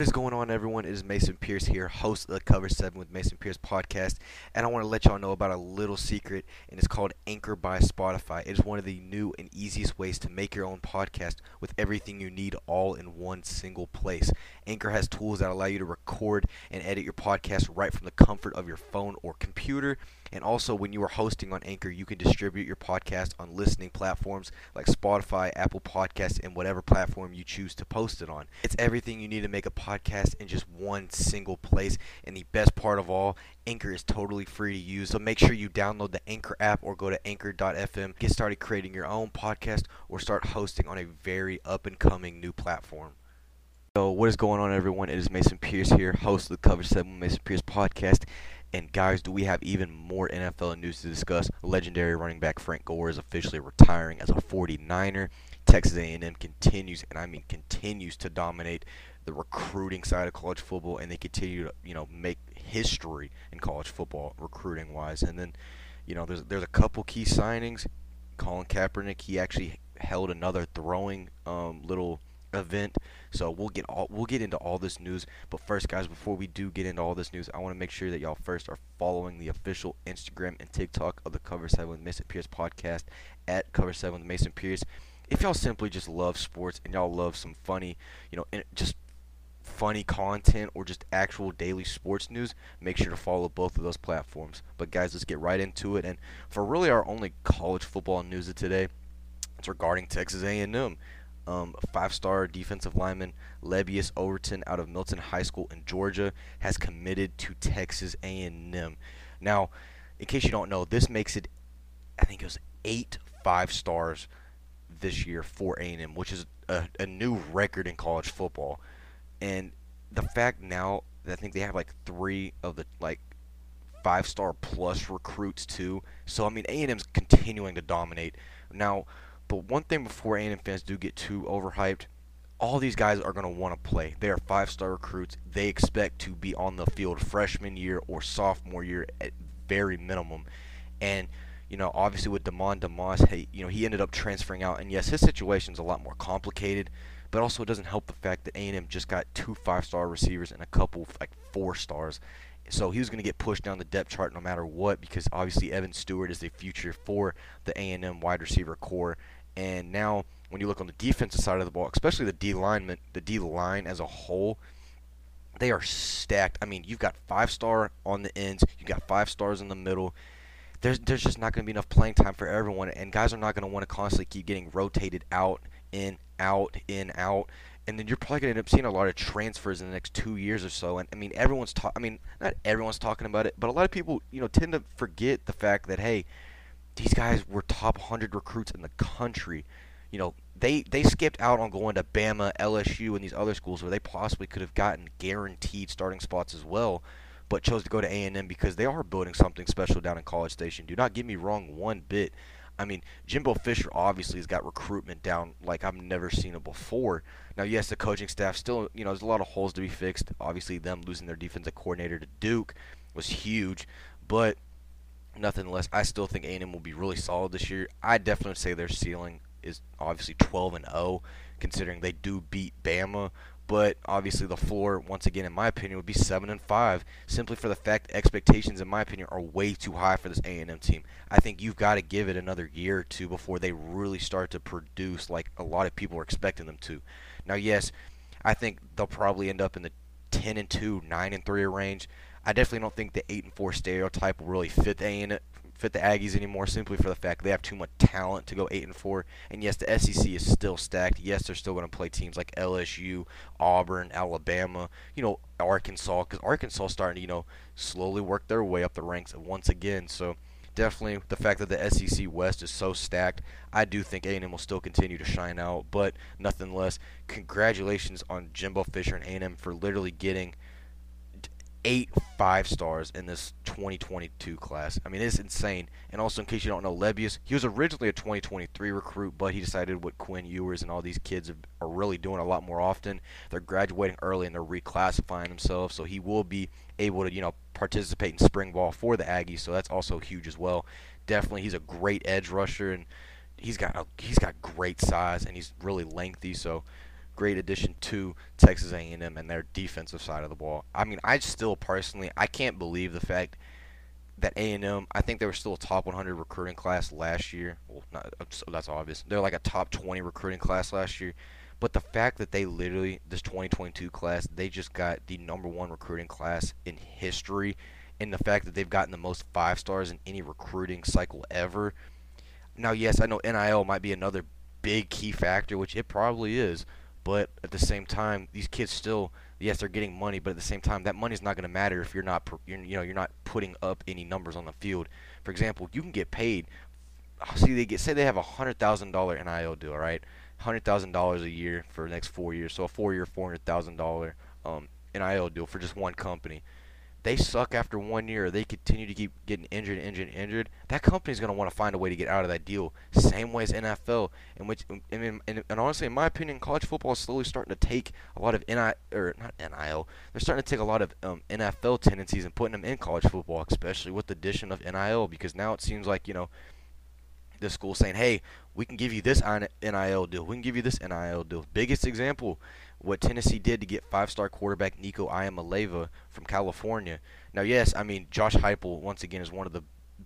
What is going on, everyone? It is Mason Pierce here, host of the Cover 7 with Mason Pierce podcast. And I want to let y'all know about a little secret, and it's called Anchor by Spotify. It is one of the new and easiest ways to make your own podcast with everything you need all in one single place. Anchor has tools that allow you to record and edit your podcast right from the comfort of your phone or computer. And also, when you are hosting on Anchor, you can distribute your podcast on listening platforms like Spotify, Apple Podcasts, and whatever platform you choose to post it on. It's everything you need to make a podcast in just one single place. And the best part of all, Anchor is totally free to use. So make sure you download the Anchor app or go to anchor.fm. Get started creating your own podcast or start hosting on a very up and coming new platform. So, what is going on, everyone? It is Mason Pierce here, host of the Cover 7 Mason Pierce podcast. And guys, do we have even more NFL news to discuss? Legendary running back Frank Gore is officially retiring as a 49er. Texas A&M continues, and I mean continues to dominate the recruiting side of college football, and they continue to you know make history in college football recruiting wise. And then, you know, there's there's a couple key signings. Colin Kaepernick, he actually held another throwing um, little event. So we'll get all we'll get into all this news. But first, guys, before we do get into all this news, I want to make sure that y'all first are following the official Instagram and TikTok of the Cover Seven with Mason Pierce podcast at Cover Seven with Mason Pierce. If y'all simply just love sports and y'all love some funny, you know, just funny content or just actual daily sports news, make sure to follow both of those platforms. But guys, let's get right into it. And for really our only college football news of today, it's regarding Texas A&M. Um, five-star defensive lineman Lebbeus Overton out of Milton High School in Georgia has committed to Texas A&M. Now, in case you don't know, this makes it, I think it was eight five stars this year for A&M, which is a, a new record in college football. And the fact now that I think they have like three of the like five-star plus recruits too. So I mean, A&M's continuing to dominate now. But one thing before A&M fans do get too overhyped, all these guys are going to want to play. They are five-star recruits. They expect to be on the field freshman year or sophomore year at very minimum. And you know, obviously with Demond Demas, hey, you know, he ended up transferring out, and yes, his situation's a lot more complicated. But also, it doesn't help the fact that A&M just got two five-star receivers and a couple like four stars. So he was going to get pushed down the depth chart no matter what because obviously Evan Stewart is the future for the A&M wide receiver core. And now when you look on the defensive side of the ball, especially the D lineman, the D line as a whole, they are stacked. I mean, you've got five star on the ends, you've got five stars in the middle. There's there's just not going to be enough playing time for everyone, and guys are not going to want to constantly keep getting rotated out, in, out, in, out and then you're probably going to end up seeing a lot of transfers in the next two years or so. And I mean, everyone's talking. I mean, not everyone's talking about it, but a lot of people, you know, tend to forget the fact that hey, these guys were top 100 recruits in the country. You know, they they skipped out on going to Bama, LSU, and these other schools where they possibly could have gotten guaranteed starting spots as well, but chose to go to A&M because they are building something special down in College Station. Do not get me wrong one bit. I mean, Jimbo Fisher obviously has got recruitment down like I've never seen it before. Now, yes, the coaching staff still, you know, there's a lot of holes to be fixed. Obviously, them losing their defensive coordinator to Duke was huge, but nothing less. I still think A&M will be really solid this year. I definitely say their ceiling is obviously 12 and 0, considering they do beat Bama, but obviously the floor once again in my opinion would be 7 and 5 simply for the fact expectations in my opinion are way too high for this A&M team. I think you've got to give it another year or two before they really start to produce like a lot of people are expecting them to. Now yes, I think they'll probably end up in the 10 and 2, 9 and 3 range. I definitely don't think the 8 and 4 stereotype will really fit the A&M fit the Aggies anymore simply for the fact they have too much talent to go eight and four. And yes, the SEC is still stacked. Yes, they're still going to play teams like LSU, Auburn, Alabama, you know, Arkansas, because Arkansas starting to you know slowly work their way up the ranks once again. So definitely the fact that the SEC West is so stacked, I do think A&M will still continue to shine out. But nothing less, congratulations on Jimbo Fisher and A&M for literally getting eight five stars in this 2022 class. I mean, it's insane. And also, in case you don't know, Lebbeus, he was originally a 2023 recruit, but he decided what Quinn Ewers and all these kids are really doing a lot more often. They're graduating early and they're reclassifying themselves, so he will be able to, you know, participate in spring ball for the Aggies. So that's also huge as well. Definitely, he's a great edge rusher and he's got a, he's got great size and he's really lengthy. So great addition to Texas A&M and their defensive side of the ball. I mean, I still personally I can't believe the fact that A&M, I think they were still a top 100 recruiting class last year. Well, not, that's obvious. They're like a top 20 recruiting class last year. But the fact that they literally, this 2022 class, they just got the number one recruiting class in history. And the fact that they've gotten the most five stars in any recruiting cycle ever. Now, yes, I know NIL might be another big key factor, which it probably is. But at the same time, these kids still yes, they're getting money, but at the same time, that money's not going to matter if you're not, you're, you know, you're not putting up any numbers on the field. For example, you can get paid. See, they get say they have a hundred thousand dollar NIL deal, right? Hundred thousand dollars a year for the next four years, so a four-year, four hundred thousand dollar um, NIL deal for just one company they suck after one year, they continue to keep getting injured, injured, injured, that company's going to want to find a way to get out of that deal. Same way as NFL, in which, mean, and, and honestly, in my opinion, college football is slowly starting to take a lot of NIL, or not NIL, they're starting to take a lot of um, NFL tendencies and putting them in college football, especially with the addition of NIL, because now it seems like, you know, the school saying, hey, we can give you this NIL deal, we can give you this NIL deal. Biggest example what Tennessee did to get five-star quarterback Nico Iamaleava from California. Now, yes, I mean Josh Heupel once again is one of the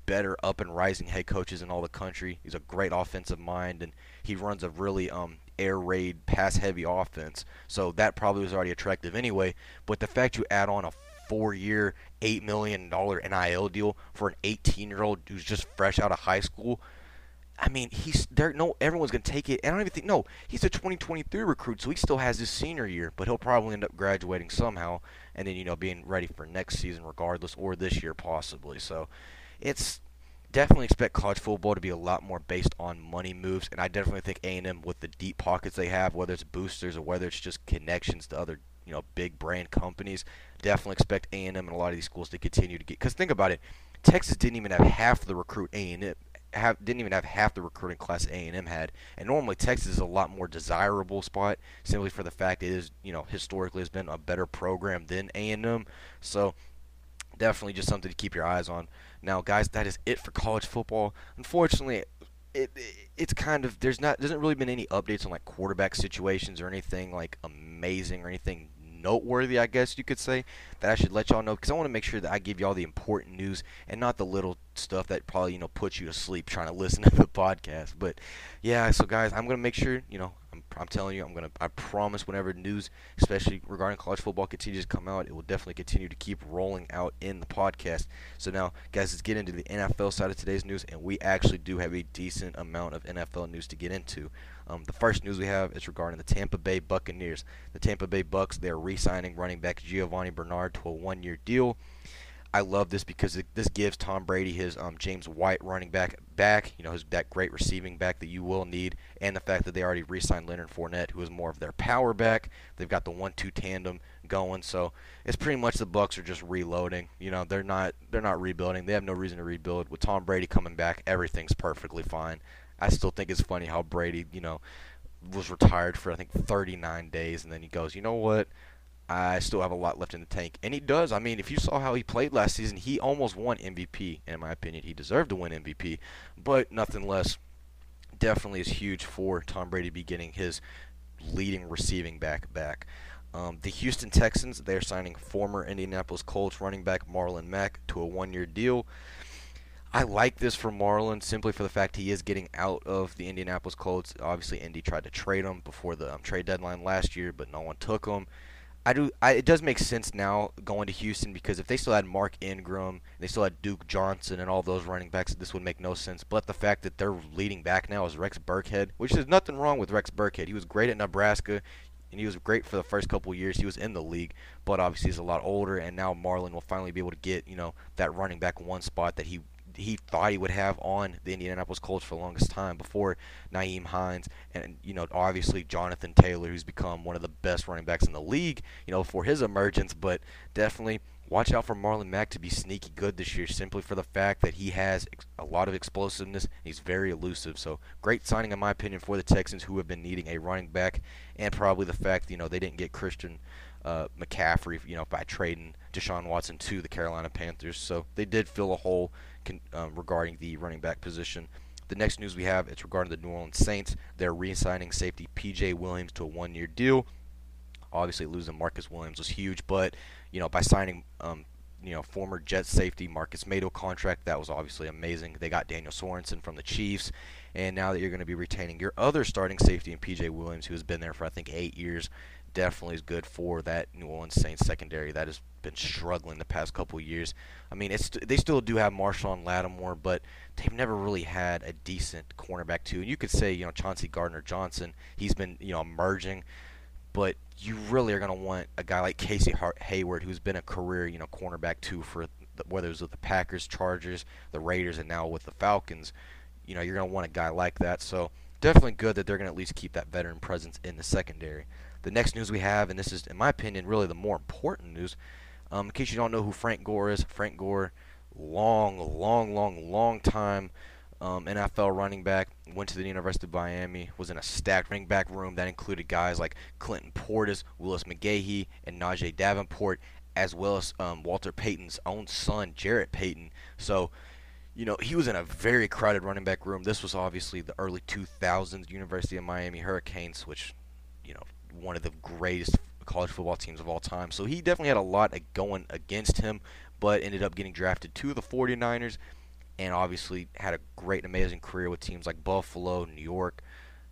better up and rising head coaches in all the country. He's a great offensive mind, and he runs a really um, air raid, pass heavy offense. So that probably was already attractive anyway. But the fact you add on a four-year, eight million dollar NIL deal for an 18-year-old who's just fresh out of high school I mean, he's there. No, everyone's gonna take it. And I don't even think. No, he's a 2023 recruit, so he still has his senior year, but he'll probably end up graduating somehow, and then you know being ready for next season regardless, or this year possibly. So, it's definitely expect college football to be a lot more based on money moves, and I definitely think A&M with the deep pockets they have, whether it's boosters or whether it's just connections to other you know big brand companies, definitely expect A&M and a lot of these schools to continue to get. Because think about it, Texas didn't even have half the recruit A&M have didn't even have half the recruiting class A&M had. And normally Texas is a lot more desirable spot simply for the fact it is, you know, historically has been a better program than A&M. So definitely just something to keep your eyes on. Now, guys, that is it for college football. Unfortunately, it, it it's kind of there's not doesn't really been any updates on like quarterback situations or anything like amazing or anything noteworthy, I guess you could say, that I should let y'all know because I want to make sure that I give y'all the important news and not the little stuff that probably you know puts you to sleep trying to listen to the podcast. But yeah, so guys, I'm gonna make sure you know I'm, telling you I'm gonna I promise whenever news, especially regarding college football, continues to come out, it will definitely continue to keep rolling out in the podcast. So now, guys, let's get into the NFL side of today's news, and we actually do have a decent amount of NFL news to get into. Um, the first news we have is regarding the Tampa Bay Buccaneers. The Tampa Bay Bucks they are re-signing running back Giovani Bernard to a one-year deal. I love this because it, this gives Tom Brady his um, James White running back back, you know, his, that great receiving back that you will need, and the fact that they already re-signed Leonard Fournette, who is more of their power back. They've got the one-two tandem going, so it's pretty much the Bucks are just reloading. You know, they're not they're not rebuilding. They have no reason to rebuild. With Tom Brady coming back, everything's perfectly fine. I still think it's funny how Brady, you know, was retired for I think 39 days, and then he goes, you know what? I still have a lot left in the tank. And he does. I mean, if you saw how he played last season, he almost won MVP. In my opinion, he deserved to win MVP. But nothing less, definitely is huge for Tom Brady to be getting his leading receiving back back. Um, the Houston Texans, they're signing former Indianapolis Colts running back Marlon Mack to a one-year deal. I like this for Marlon simply for the fact he is getting out of the Indianapolis Colts. Obviously, Indy tried to trade him before the um, trade deadline last year, but no one took him. I do. I, it does make sense now going to Houston because if they still had Mark Ingram, they still had Duke Johnson and all those running backs, this would make no sense. But the fact that they're leading back now is Rex Burkhead, which is nothing wrong with Rex Burkhead. He was great at Nebraska, and he was great for the first couple years he was in the league. But obviously he's a lot older, and now Marlon will finally be able to get you know that running back one spot that he he thought he would have on the Indianapolis Colts for the longest time before Nyheim Hines and you know obviously Jonathan Taylor who's become one of the best running backs in the league you know for his emergence. But definitely watch out for Marlon Mack to be sneaky good this year simply for the fact that he has a lot of explosiveness. He's very elusive. So great signing in my opinion for the Texans who have been needing a running back and probably the fact you know they didn't get Christian uh, McCaffrey you know by trading Deshaun Watson to the Carolina Panthers. So they did fill a hole con- um, regarding the running back position. The next news we have it's regarding the New Orleans Saints. They're re-signing safety P.J. Williams to a one-year deal. Obviously, losing Marcus Williams was huge, but you know by signing um, you know former Jet safety Marcus Maye contract, that was obviously amazing. They got Daniel Sorensen from the Chiefs, and now that you're going to be retaining your other starting safety in P.J. Williams, who has been there for I think eight years, definitely is good for that New Orleans Saints secondary that has been struggling the past couple years. I mean, it's they still do have Marshon Lattimore, but they've never really had a decent cornerback too. And you could say, you know, Chauncey Gardner Johnson, he's been, you know, emerging, but you really are going to want a guy like Casey Hayward, who's been a career, you know, cornerback too for the, whether it was with the Packers, Chargers, the Raiders, and now with the Falcons. You know, you're going to want a guy like that. So definitely good that they're going to at least keep that veteran presence in the secondary. The next news we have, and this is, in my opinion, really the more important news. Um, in case you don't know who Frank Gore is, Frank Gore, long, long, long, long time um, NFL running back, went to the University of Miami, was in a stacked running back room that included guys like Clinton Portis, Willis McGahee, and Najeh Davenport, as well as um, Walter Payton's own son, Jarrett Payton. So, you know, he was in a very crowded running back room. This was obviously the early 2000s University of Miami Hurricanes, which, you know, one of the greatest college football teams of all time. So he definitely had a lot going against him, but ended up getting drafted to the 49ers and obviously had a great amazing career with teams like Buffalo, New York,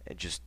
and just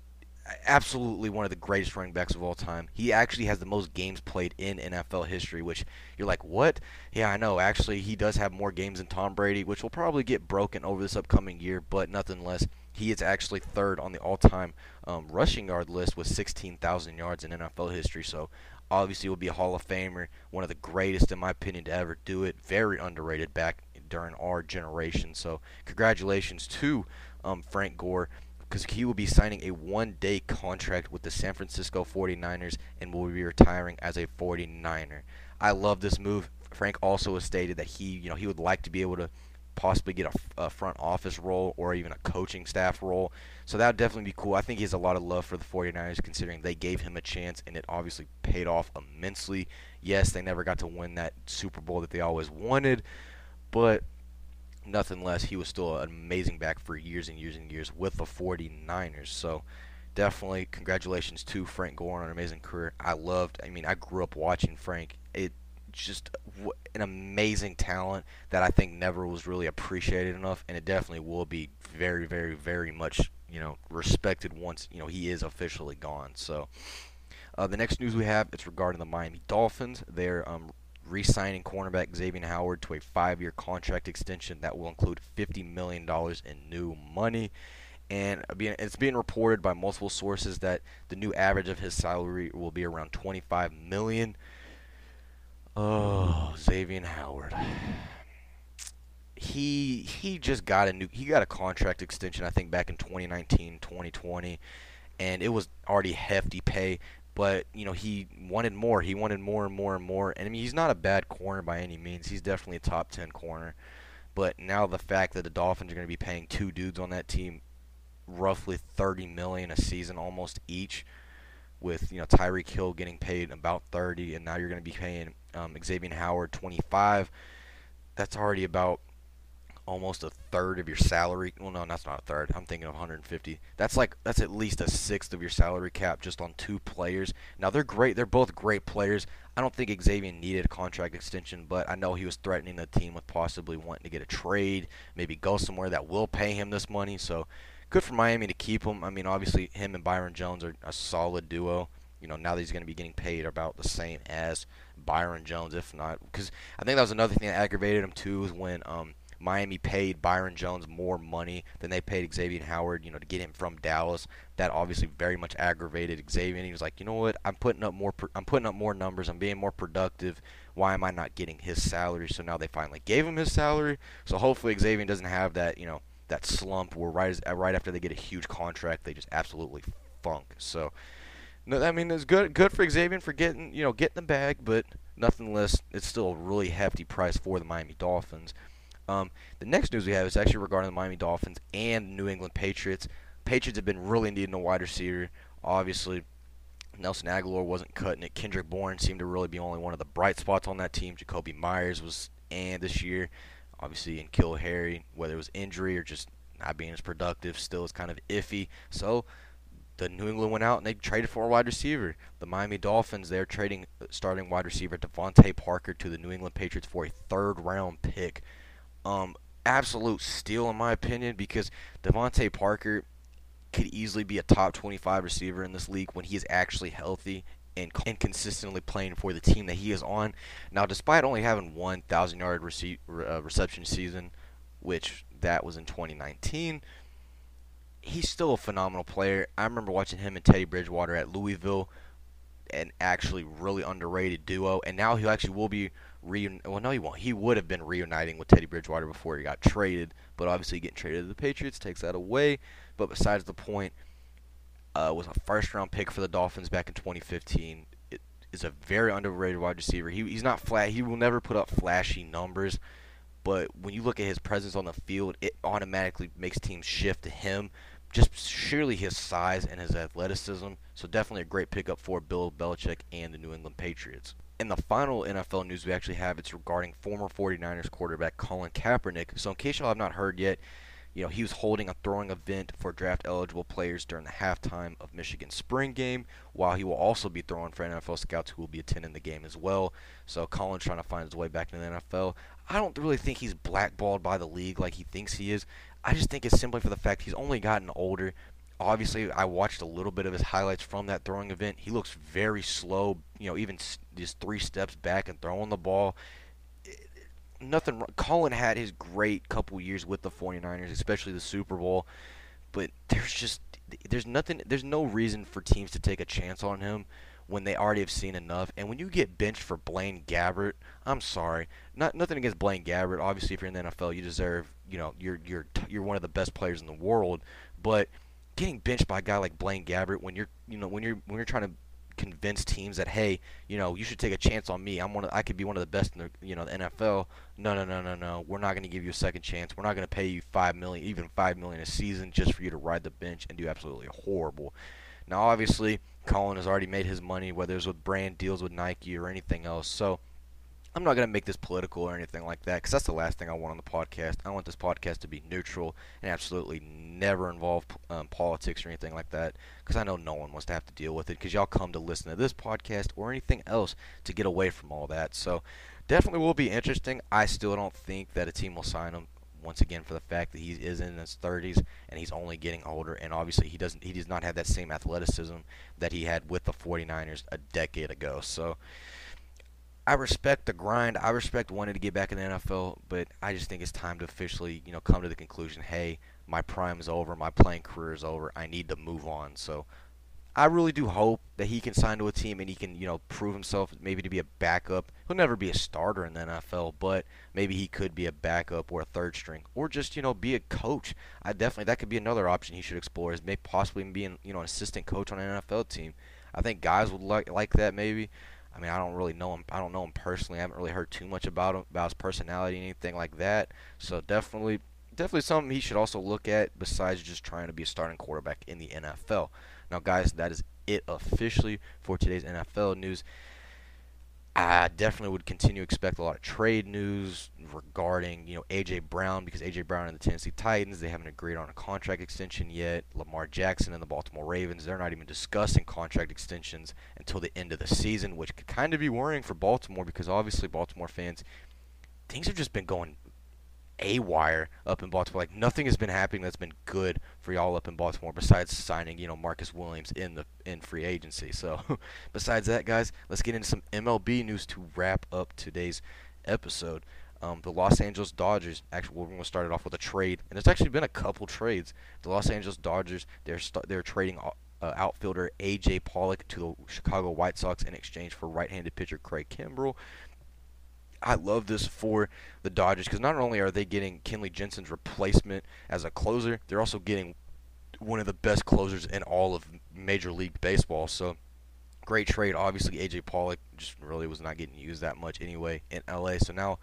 absolutely one of the greatest running backs of all time. He actually has the most games played in NFL history, which you're like, what? Yeah, I know. Actually, he does have more games than Tom Brady, which will probably get broken over this upcoming year, but nothing less. He is actually third on the all-time um, rushing yard list with 16,000 yards in NFL history. So obviously will be a Hall of Famer, one of the greatest in my opinion to ever do it. Very underrated back during our generation. So congratulations to um, Frank Gore because he will be signing a one-day contract with the San Francisco 49ers and will be retiring as a 49er. I love this move. Frank also has stated that he, you know, he would like to be able to possibly get a, a, front office role or even a coaching staff role. So that would definitely be cool. I think he has a lot of love for the 49ers considering they gave him a chance and it obviously paid off immensely. Yes, they never got to win that Super Bowl that they always wanted, but nothing less, he was still an amazing back for years and years and years with the 49ers. So definitely congratulations to Frank Gore on an amazing career. I loved, I mean, I grew up watching Frank. It just an amazing talent that I think never was really appreciated enough, and it definitely will be very, very, very much you know respected once you know he is officially gone. So uh, the next news we have it's regarding the Miami Dolphins. They're um, re-signing cornerback Xavier Howard to a five-year contract extension that will include $50 million in new money. And it's being reported by multiple sources that the new average of his salary will be around 25 million. Oh, Xavier Howard. He he just got a new he got a contract extension I think back in 2019, 2020 and it was already hefty pay but you know he wanted more. He wanted more and more and more. And I mean, he's not a bad corner by any means. He's definitely a top ten corner. But now the fact that the Dolphins are going to be paying two dudes on that team roughly 30 million a season almost each with you know Tyreek Hill getting paid about 30 and now you're going to be paying um, Xavier Howard 25 that's already about almost a third of your salary. Well, no, that's not a third. I'm thinking of 150. That's like that's at least a sixth of your salary cap just on two players. Now they're great. They're both great players. I don't think Xavier needed a contract extension, but I know he was threatening the team with possibly wanting to get a trade, maybe go somewhere that will pay him this money. So good for Miami to keep him. I mean, obviously him and Byron Jones are a solid duo. You know, now that he's going to be getting paid about the same as Byron Jones, if not, because I think that was another thing that aggravated him too, is when um, Miami paid Byron Jones more money than they paid Xavier Howard, you know, to get him from Dallas. That obviously very much aggravated Xavier. He was like, you know what? I'm putting up more. I'm putting up more numbers. I'm being more productive. Why am I not getting his salary? So now they finally gave him his salary. So hopefully Xavier doesn't have that, you know, that slump where right as, right after they get a huge contract, they just absolutely funk. So. No, I mean it's good good for Xavier for getting you know getting the bag, but nothing less, it's still a really hefty price for the Miami Dolphins. Um, the next news we have is actually regarding the Miami Dolphins and New England Patriots. Patriots have been really needing a wide receiver. Obviously, Nelson Agholor wasn't cutting it. Kendrick Bourne seemed to really be only one of the bright spots on that team. Jakobi Meyers was and this year, obviously, and N'Keal Harry, whether it was injury or just not being as productive, still is kind of iffy. So the New England went out and they traded for a wide receiver. The Miami Dolphins, they're trading starting wide receiver DeVante Parker to the New England Patriots for a third round pick. Um, absolute steal in my opinion because DeVante Parker could easily be a top 25 receiver in this league when he is actually healthy and, and consistently playing for the team that he is on. Now, despite only having one thousand yard rece- uh, reception season, which that was in 2019 he's still a phenomenal player. I remember watching him and Teddy Bridgewater at Louisville, an actually really underrated duo. And now he actually will be reun. Well, no, he won't. He would have been reuniting with Teddy Bridgewater before he got traded, but obviously getting traded to the Patriots takes that away. But besides the point, uh, was a first round pick for the Dolphins back in 2015. It is a very underrated wide receiver. He, he's not flat. He will never put up flashy numbers. But when you look at his presence on the field, it automatically makes teams shift to him just surely his size and his athleticism. So definitely a great pickup for Bill Belichick and the New England Patriots. And the final NFL news we actually have it's regarding former 49ers quarterback Colin Kaepernick. So in case y'all have not heard yet, you know, he was holding a throwing event for draft eligible players during the halftime of Michigan's spring game, while he will also be throwing for NFL scouts who will be attending the game as well. So Colin's trying to find his way back into the NFL. I don't really think he's blackballed by the league like he thinks he is. I just think it's simply for the fact he's only gotten older. Obviously, I watched a little bit of his highlights from that throwing event. He looks very slow, you know, even just three steps back and throwing the ball. Nothing. Colin had his great couple years with the 49ers, especially the Super Bowl, but there's just there's nothing. There's no reason for teams to take a chance on him when they already have seen enough. And when you get benched for Blaine Gabbert, I'm sorry, not nothing against Blaine Gabbert. Obviously, if you're in the NFL, you deserve, you know, you're you're you're one of the best players in the world. But getting benched by a guy like Blaine Gabbert when you're, you know, when you're when you're trying to convince teams that hey, you know, you should take a chance on me. I'm one of, I could be one of the best in the you know the NFL. No, no, no, no, no. We're not going to give you a second chance. We're not going to pay you five million, even five million a season, just for you to ride the bench and do absolutely horrible. Now, obviously, Colin has already made his money, whether it's with brand deals with Nike or anything else. So I'm not going to make this political or anything like that because that's the last thing I want on the podcast. I want this podcast to be neutral and absolutely never involve um, politics or anything like that because I know no one wants to have to deal with it because y'all come to listen to this podcast or anything else to get away from all that. So definitely will be interesting. I still don't think that a team will sign him once again for the fact that he is in his 30s and he's only getting older and obviously he doesn't he does not have that same athleticism that he had with the 49ers a decade ago. So I respect the grind. I respect wanting to get back in the NFL, but I just think it's time to officially, you know, come to the conclusion, hey, my prime is over, my playing career is over. I need to move on. So I really do hope that he can sign to a team and he can, you know, prove himself maybe to be a backup. He'll never be a starter in the NFL, but maybe he could be a backup or a third string or just, you know, be a coach. I definitely that could be another option he should explore is maybe possibly being, you know, an assistant coach on an NFL team. I think guys would like like that maybe. I mean, I don't really know him. I don't know him personally. I haven't really heard too much about him, about his personality, anything like that. So definitely, definitely something he should also look at besides just trying to be a starting quarterback in the NFL. Now, guys, that is it officially for today's NFL news. I definitely would continue to expect a lot of trade news regarding, you know, AJ Brown because AJ Brown and the Tennessee Titans, they haven't agreed on a contract extension yet. Lamar Jackson and the Baltimore Ravens, they're not even discussing contract extensions until the end of the season, which could kind of be worrying for Baltimore because obviously Baltimore fans things have just been going a wire up in Baltimore. Like nothing has been happening that's been good for y'all up in Baltimore besides signing, you know, Marcus Williams in the in free agency. So besides that, guys, let's get into some MLB news to wrap up today's episode. Um, the Los Angeles Dodgers. Actually, we're going to start it off with a trade, and there's actually been a couple trades. The Los Angeles Dodgers they're st- they're trading uh, outfielder AJ Pollock to the Chicago White Sox in exchange for right-handed pitcher Craig Kimbrel. I love this for the Dodgers because not only are they getting Kenley Jansen's replacement as a closer, they're also getting one of the best closers in all of Major League Baseball. So great trade. Obviously, AJ Pollock just really was not getting used that much anyway in LA. So now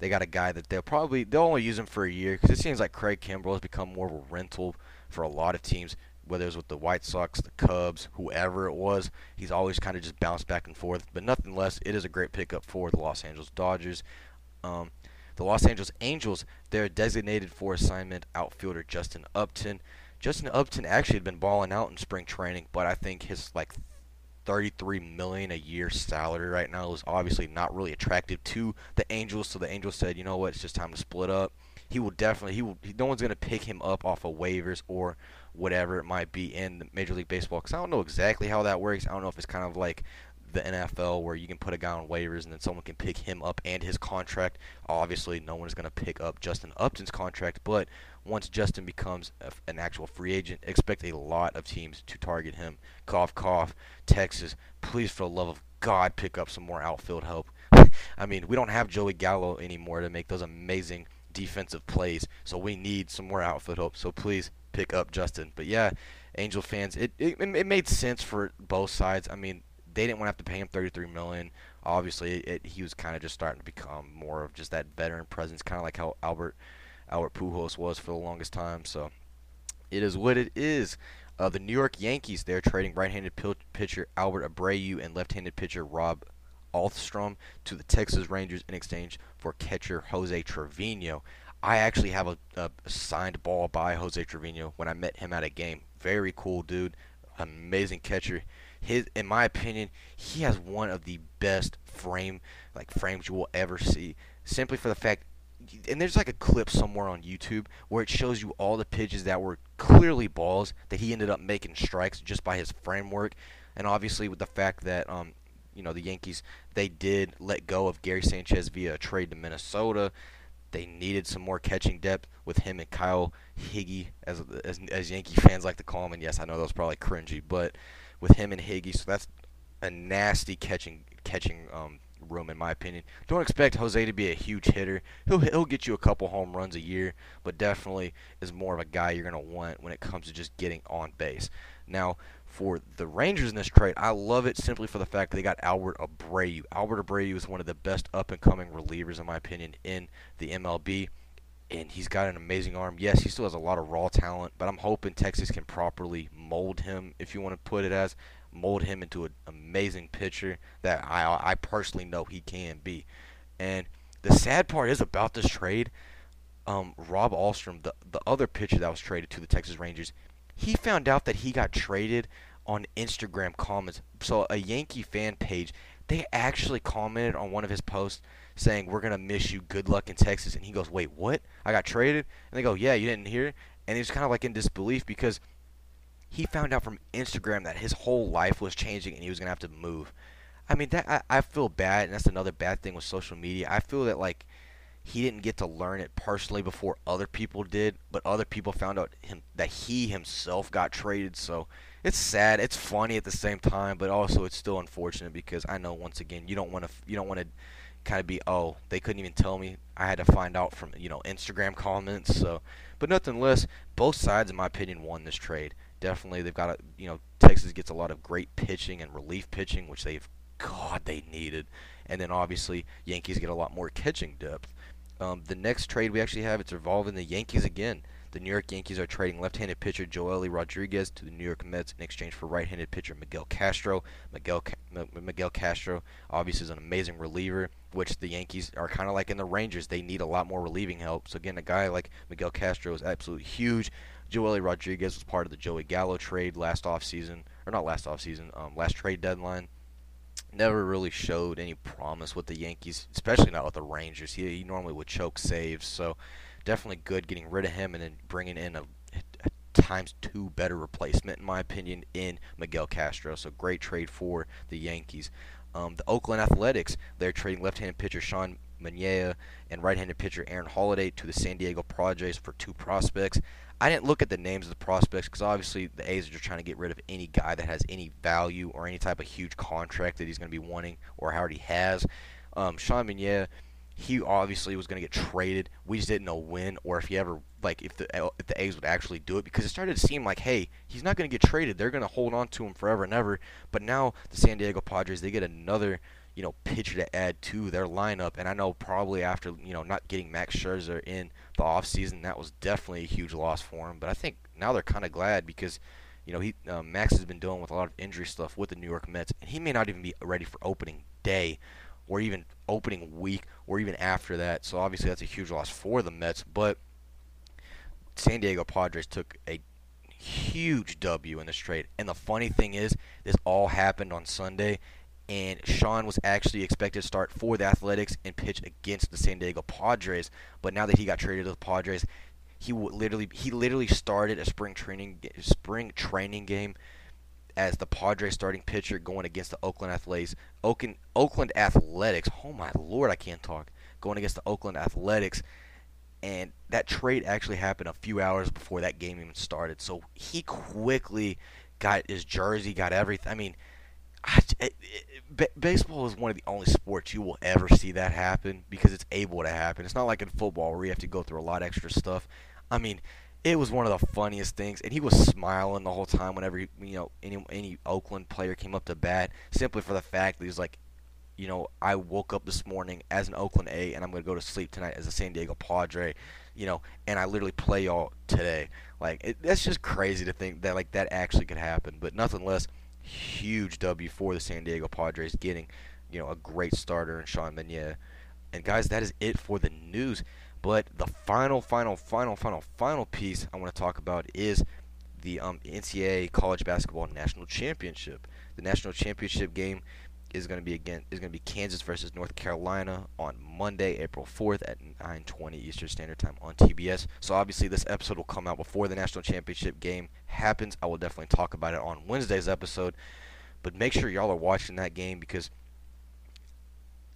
they got a guy that they'll probably they'll only use him for a year because it seems like Craig Kimbrel has become more of a rental for a lot of teams whether it was with the White Sox, the Cubs, whoever it was. He's always kind of just bounced back and forth. But nothing less, it is a great pickup for the Los Angeles Dodgers. Um, The Los Angeles Angels, they're designated for assignment outfielder Justin Upton. Justin Upton actually had been balling out in spring training, but I think his like 33 million a year salary right now is obviously not really attractive to the Angels. So the Angels said, you know what, it's just time to split up. He will definitely he will. No one's gonna pick him up off of waivers or whatever it might be in Major League Baseball because I don't know exactly how that works. I don't know if it's kind of like the NFL where you can put a guy on waivers and then someone can pick him up and his contract. Obviously, no one is going to pick up Justin Upton's contract, but once Justin becomes a, an actual free agent, expect a lot of teams to target him. Cough, cough. Texas, please, for the love of God, pick up some more outfield help. I mean, we don't have Joey Gallo anymore to make those amazing defensive plays, so we need some more outfield help. So please pick up Justin. But yeah, Angel fans, it it, it made sense for both sides. I mean, they didn't want to have to pay him 33 million. Obviously, it, he was kind of just starting to become more of just that veteran presence, kind of like how Albert Albert Pujols was for the longest time. So it is what it is. Uh, the New York Yankees, they're trading right-handed pitcher Albert Abreu and left-handed pitcher Rob Ahlstrom to the Texas Rangers in exchange for catcher Jose Trevino. I actually have a, a signed ball by Jose Trevino when I met him at a game. Very cool dude, amazing catcher. His, in my opinion, he has one of the best frame like frames you will ever see. Simply for the fact, and there's like a clip somewhere on YouTube where it shows you all the pitches that were clearly balls that he ended up making strikes just by his framework, and obviously with the fact that um, you know the Yankees they did let go of Gary Sanchez via a trade to Minnesota. They needed some more catching depth with him and Kyle Higgy, as, as as Yankee fans like to call him. And yes, I know that was probably cringy, but with him and Higgy, so that's a nasty catching catching um, room in my opinion. Don't expect Jose to be a huge hitter. He'll he'll get you a couple home runs a year, but definitely is more of a guy you're gonna want when it comes to just getting on base. Now, for the Rangers in this trade, I love it simply for the fact that they got Albert Abreu. Albert Abreu is one of the best up and coming relievers, in my opinion, in the MLB. And he's got an amazing arm. Yes, he still has a lot of raw talent, but I'm hoping Texas can properly mold him, if you want to put it as, mold him into an amazing pitcher that I, I personally know he can be. And the sad part is about this trade, um, Rob Ahlstrom, the, the other pitcher that was traded to the Texas Rangers, he found out that he got traded on Instagram comments. So a Yankee fan page, they actually commented on one of his posts saying, "We're gonna miss you. Good luck in Texas." And he goes, "Wait, what? I got traded?" And they go, "Yeah, you didn't hear?" And he was kind of like in disbelief because he found out from Instagram that his whole life was changing and he was gonna have to move. I mean, that I, I feel bad, and that's another bad thing with social media. I feel that like he didn't get to learn it personally before other people did, but other people found out him that he himself got traded. So it's sad. It's funny at the same time, but also it's still unfortunate because I know once again you don't want to you don't want to kind of be oh they couldn't even tell me. I had to find out from you know Instagram comments. So, but nothing less, both sides in my opinion won this trade. Definitely, they've got a you know Texas gets a lot of great pitching and relief pitching, which they've God they needed, and then obviously Yankees get a lot more catching depth. Um, the next trade we actually have it's involving the Yankees again. The New York Yankees are trading left-handed pitcher Joely Rodriguez to the New York Mets in exchange for right-handed pitcher Miguel Castro. Miguel Miguel Castro obviously is an amazing reliever, which the Yankees are kind of like in the Rangers. They need a lot more relieving help. So again, a guy like Miguel Castro is absolutely huge. Joely Rodriguez was part of the Joey Gallo trade last offseason, or not last offseason, um, last trade deadline never really showed any promise with the Yankees, especially not with the Rangers. He, he normally would choke saves, so definitely good getting rid of him and then bringing in a, a times two better replacement, in my opinion, in Miguel Castro. So great trade for the Yankees. Um, the Oakland Athletics, they're trading left-handed pitcher Sean Manaea and right-handed pitcher Aaron Holiday to the San Diego Padres for two prospects. I didn't look at the names of the prospects because obviously the A's are just trying to get rid of any guy that has any value or any type of huge contract that he's going to be wanting or already has. Um, Sean Manaea, he obviously was going to get traded. We just didn't know when or if he ever like if the if the A's would actually do it because it started to seem like hey he's not going to get traded. They're going to hold on to him forever and ever. But now the San Diego Padres they get another you know pitcher to add to their lineup, and I know probably after you know not getting Max Scherzer in the offseason, that was definitely a huge loss for him. But I think now they're kind of glad because, you know, he uh, Max has been dealing with a lot of injury stuff with the New York Mets, and he may not even be ready for opening day or even opening week, or even after that. So obviously that's a huge loss for the Mets. But San Diego Padres took a huge W in this trade. And the funny thing is, this all happened on Sunday, and Sean was actually expected to start for the Athletics and pitch against the San Diego Padres. But now that he got traded to the Padres, he literally he literally started a spring training spring training game as the Padres starting pitcher going against the Oakland Athletics. Oakland Oakland Athletics. Oh my lord, I can't talk. Going against the Oakland Athletics and that trade actually happened a few hours before that game even started. So he quickly got his jersey, got everything. I mean, I, it, it, eh, eh, baseball is one of the only sports you will ever see that happen because it's able to happen. It's not like in football where you have to go through a lot extra stuff. I mean, it was one of the funniest things, and he was smiling the whole time whenever you know any any Oakland player came up to bat, simply for the fact that he was like, you know, I woke up this morning as an Oakland A, and I'm going to go to sleep tonight as a San Diego Padre, you know, and I literally play y'all today. Like, it, that's just crazy to think that, like, that actually could happen. But nothing less, huge W for the San Diego Padres getting, you know, a great starter in Sean Manaea. And, guys, that is it for the news. But the final, final, final, final, final piece I want to talk about is the um, NCAA College Basketball National Championship. The National Championship game is going to be again is going to be Kansas versus North Carolina on Monday, April 4th at 9:20 Eastern Standard Time on TBS. So obviously this episode will come out before the national championship game happens. I will definitely talk about it on Wednesday's episode. But make sure y'all are watching that game because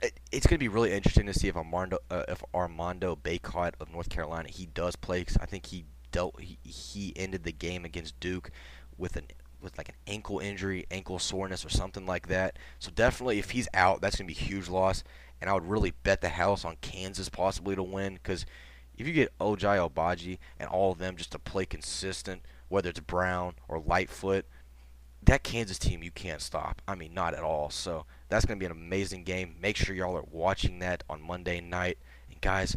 it, it's going to be really interesting to see if Armando uh, if Armando Bacot of North Carolina he does play. I think he dealt he, he ended the game against Duke with an with like an ankle injury, ankle soreness, or something like that. So definitely, if he's out, that's gonna be a huge loss. And I would really bet the house on Kansas possibly to win because if you get Ochai Agbaji and all of them just to play consistent, whether it's Brown or Lightfoot, that Kansas team you can't stop. I mean, not at all. So that's going to be an amazing game. Make sure y'all are watching that on Monday night. And guys,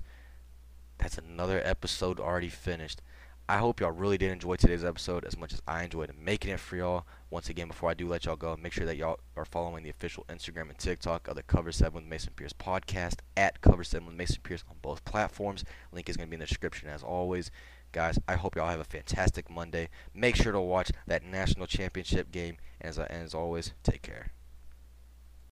that's another episode already finished. I hope y'all really did enjoy today's episode as much as I enjoyed making it for y'all. Once again, before I do let y'all go, make sure that y'all are following the official Instagram and TikTok of the Cover 7 with Mason Pierce podcast at Cover 7 with Mason Pierce on both platforms. Link is going to be in the description as always. Guys, I hope y'all have a fantastic Monday. Make sure to watch that national championship game. And as, and as always, take care.